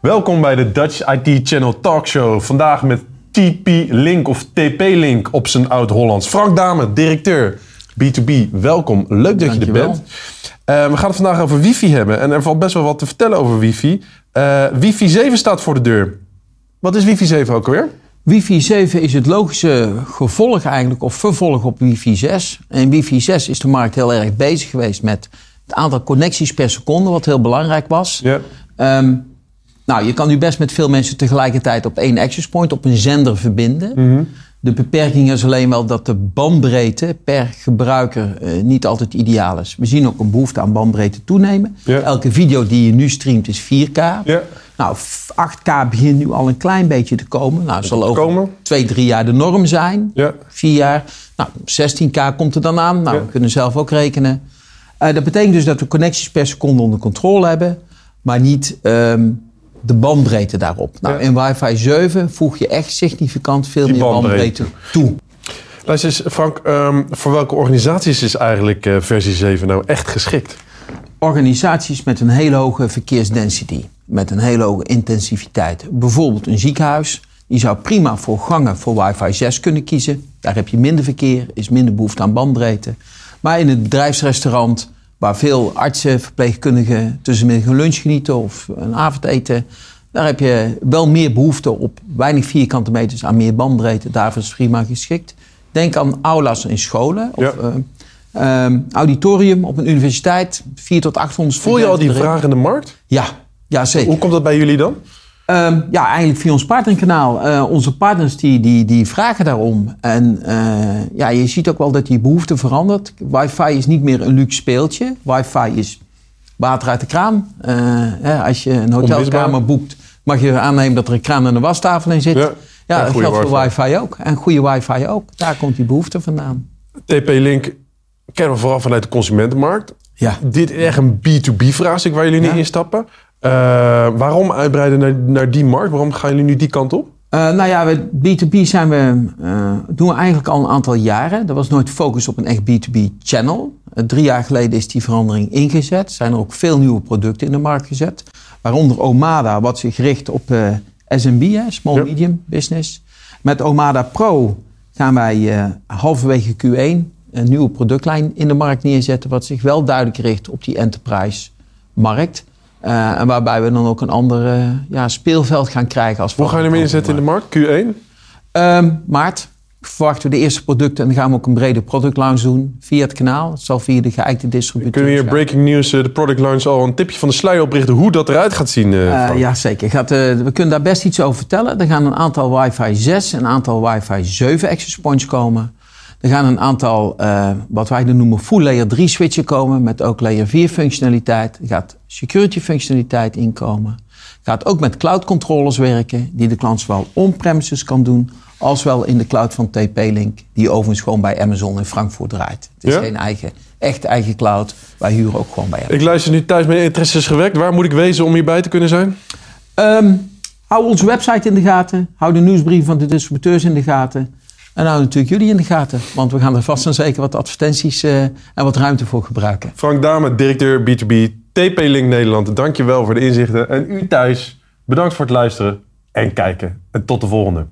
Welkom bij de Dutch IT Channel Talkshow. Vandaag met TP-Link of TP-Link op zijn oud-Hollands. Frank Dame, directeur B2B. Welkom, leuk dat je er bent. Eh, we gaan het vandaag over wifi hebben. En er valt best wel wat te vertellen over wifi. Eh, wifi 7 staat voor de deur. Wat is wifi 7 ook alweer? Wifi 7 is het logische gevolg eigenlijk, of vervolg op wifi 6. En wifi 6 is de markt heel erg bezig geweest met het aantal connecties per seconde, wat heel belangrijk was. Ja. Ehm, nou, je kan nu best met veel mensen tegelijkertijd op één access point, op een zender verbinden. Mhm. De beperking is alleen wel dat de bandbreedte per gebruiker eh, niet altijd ideaal is. We zien ook een behoefte aan bandbreedte toenemen. Elke video die je nu streamt is 4K. Ja. Nou, f- 8K begint nu al een klein beetje te komen. Nou, zal over komen. twee, drie jaar de norm zijn. Ja. Vier jaar. Nou, 16K komt er dan aan. Nou, we kunnen zelf ook rekenen. Eh, dat betekent dus dat we connecties per seconde onder controle hebben, maar niet ehm, de bandbreedte daarop. Nou, Ja. in Wi-Fi 7 voeg je echt significant veel Die meer bandbreedte. bandbreedte toe. Luister eens, Frank. ehm, voor welke organisaties is eigenlijk eh, versie 7 nou echt geschikt? Organisaties met een hele hoge verkeersdensity, met een hele hoge intensiviteit. Bijvoorbeeld een ziekenhuis, die zou prima voor gangen voor wifi 6 kunnen kiezen. Daar heb je minder verkeer, is minder behoefte aan bandbreedte. Maar in het bedrijfsrestaurant, waar veel artsen, verpleegkundigen tussenmiddag een lunch genieten of een avondeten, daar heb je wel meer behoefte op weinig vierkante meters aan meer bandbreedte. Daarvoor is prima geschikt. Denk aan aula's in scholen. Of, Ja. eh, Ehm, auditorium op een universiteit, 4 tot 800 Voel je al die studenten vraag in de markt? Ja, ja zeker. Hoe komt dat bij jullie dan? Ehm, ja, eigenlijk via ons partnerkanaal. Eh, onze partners die, die, die vragen daarom. En eh, ja, je ziet ook wel dat die behoefte verandert. Wifi is niet meer een luxe speeltje. Wifi is water uit de kraan. Eh, hè, als je een hotelkamer boekt, mag je aannemen dat er een kraan en een wastafel in zit. Ja. Ja, dat goede geldt voor wifi. ook. En goede wifi ook. Daar komt die behoefte vandaan. TP-Link kennen we vooral vanuit de consumentenmarkt. Ja. Dit is echt een B2B-vraagstuk waar jullie nu Ja. instappen. Eh, waarom uitbreiden naar, naar die markt? Waarom gaan jullie nu die kant op? Eh, nou ja, we- B2B zijn we, eh, doen we eigenlijk al een aantal jaren. Er was nooit focus op een echt B2B-channel. Eh, drie jaar geleden is die verandering ingezet. Zijn er ook veel nieuwe producten in de markt gezet. Waaronder Omada, wat zich richt op SMB, hè, Small. Medium Business. Met Omada Pro gaan wij halverwege Q1 een nieuwe productlijn in de markt neerzetten... wat zich wel duidelijk richt op die enterprise-markt. Eh, en waarbij we dan ook een ander eh, ja, speelveld gaan krijgen. Als Hoe gaan jullie hem inzetten in de markt? Q1? Ehm, maart verwachten we de eerste producten en dan gaan we ook een brede product launch doen via het kanaal. Het zal via de geëikte distributeur Kunnen we hier breaking news, eh, de product launch, al een tipje van de sluier oprichten hoe dat eruit gaat zien? Frank? ja, zeker. Gaat, we kunnen daar best iets over vertellen. Er gaan een aantal Wi-Fi 6 en een aantal Wi-Fi 7 access points komen. Er gaan een aantal, eh, wat wij dan noemen, full layer 3 switchen komen met ook layer 4 functionaliteit. Er gaat security functionaliteit inkomen. Gaat ook met cloud controllers werken, die de klant zowel on-premises kan doen, als wel in de cloud van TP-Link, die overigens gewoon bij Amazon in Frankfurt draait. Het is Ja? geen eigen, echt eigen cloud. Wij huren ook gewoon bij Amazon. Ik luister nu thuis, interesse is gewekt. Waar moet ik wezen om hierbij te kunnen zijn? Ehm, hou onze website in de gaten. Hou de nieuwsbrief van de distributeurs in de gaten. En hou natuurlijk jullie in de gaten. Want we gaan er vast en zeker wat advertenties eh, en wat ruimte voor gebruiken. Frank Dame, directeur B2B TP-Link Nederland. Dankjewel voor de inzichten. En u thuis, bedankt voor het luisteren en kijken. En tot de volgende.